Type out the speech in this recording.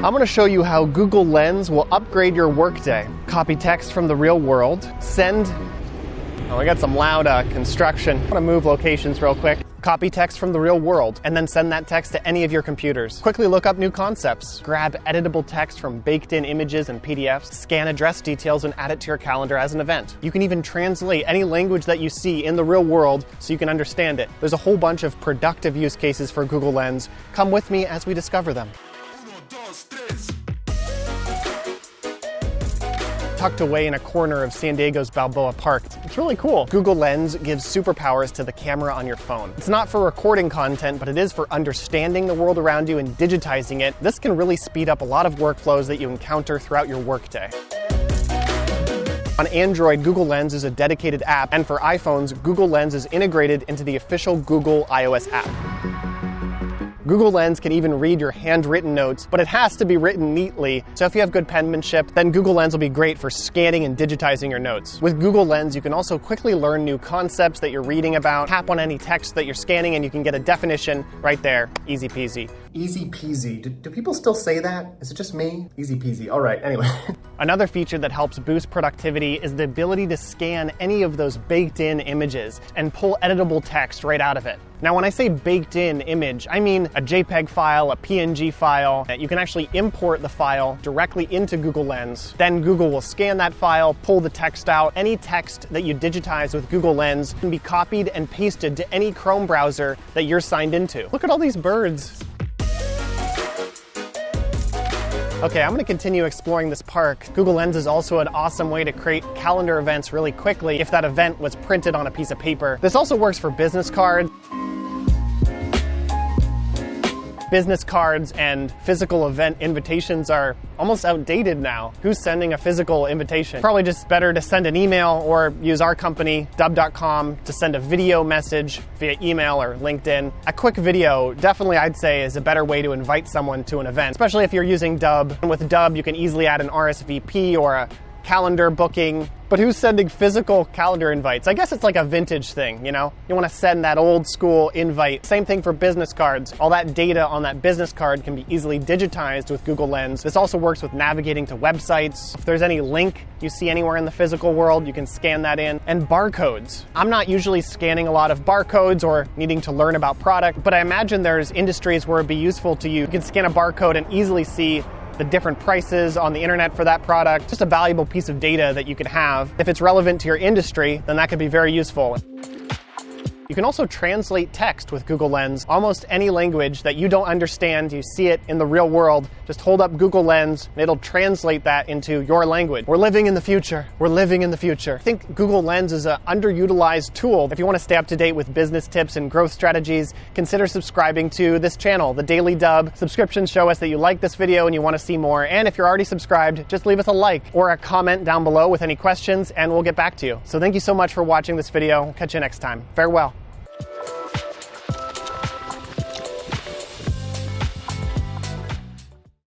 I'm going to show you how Google Lens will upgrade your workday. Copy text from the real world, send. Oh, I got some loud uh, construction. I'm going to move locations real quick. Copy text from the real world and then send that text to any of your computers. Quickly look up new concepts. Grab editable text from baked in images and PDFs, scan address details, and add it to your calendar as an event. You can even translate any language that you see in the real world so you can understand it. There's a whole bunch of productive use cases for Google Lens. Come with me as we discover them. Tucked away in a corner of San Diego's Balboa Park. It's really cool. Google Lens gives superpowers to the camera on your phone. It's not for recording content, but it is for understanding the world around you and digitizing it. This can really speed up a lot of workflows that you encounter throughout your workday. On Android, Google Lens is a dedicated app, and for iPhones, Google Lens is integrated into the official Google iOS app. Google Lens can even read your handwritten notes, but it has to be written neatly. So if you have good penmanship, then Google Lens will be great for scanning and digitizing your notes. With Google Lens, you can also quickly learn new concepts that you're reading about, tap on any text that you're scanning, and you can get a definition right there. Easy peasy. Easy peasy. Do, do, people still say that? Is it just me? Easy peasy. All right, anyway. Another feature that helps boost productivity is the ability to scan any of those baked in images and pull editable text right out of it. Now, when I say baked in image, I mean a JPEG file, a PNG file. You can actually import the file directly into Google Lens. Then Google will scan that file, pull the text out. Any text that you digitize with Google Lens can be copied and pasted to any Chrome browser that you're signed into. Look at all these birds. Okay, I'm gonna continue exploring this park. Google Lens is also an awesome way to create calendar events really quickly if that event was printed on a piece of paper. This also works for business cards. Business cards and physical event invitations are almost outdated now. Who's sending a physical invitation? Probably just better to send an email or use our company, dubb.com, to send a video message via email or LinkedIn. A quick video, definitely I'd say, is a better way to invite someone to an event, especially if you're using Dubb. And with Dubb, you can easily add an RSVP or a calendar booking. But who's sending physical calendar invites? I guess it's like a vintage thing, you know? You want to send that old school invite. Same thing for business cards. All that data on that business card can be easily digitized with Google Lens. This also works with navigating to websites. If there's any link you see anywhere in the physical world, you can scan that in. And barcodes. I'm not usually scanning a lot of barcodes or needing to learn about product, but I imagine there's industries where it'd be useful to you. You can scan a barcode and easily see the different prices on the internet for that product, just a valuable piece of data that you could have. If it's relevant to your industry, then that could be very useful. You can also translate text with Google Lens. Almost any language that you don't understand, you see it in the real world, just hold up Google Lens and it'll translate that into your language. We're living in the future. We're living in the future. I think Google Lens is an underutilized tool. If you want to stay up to date with business tips and growth strategies, consider subscribing to this channel, The Daily Dubb. Subscriptions show us that you like this video and you want to see more. And if you're already subscribed, just leave us a like or a comment down below with any questions and we'll get back to you. So thank you so much for watching this video. Catch you next time. Farewell.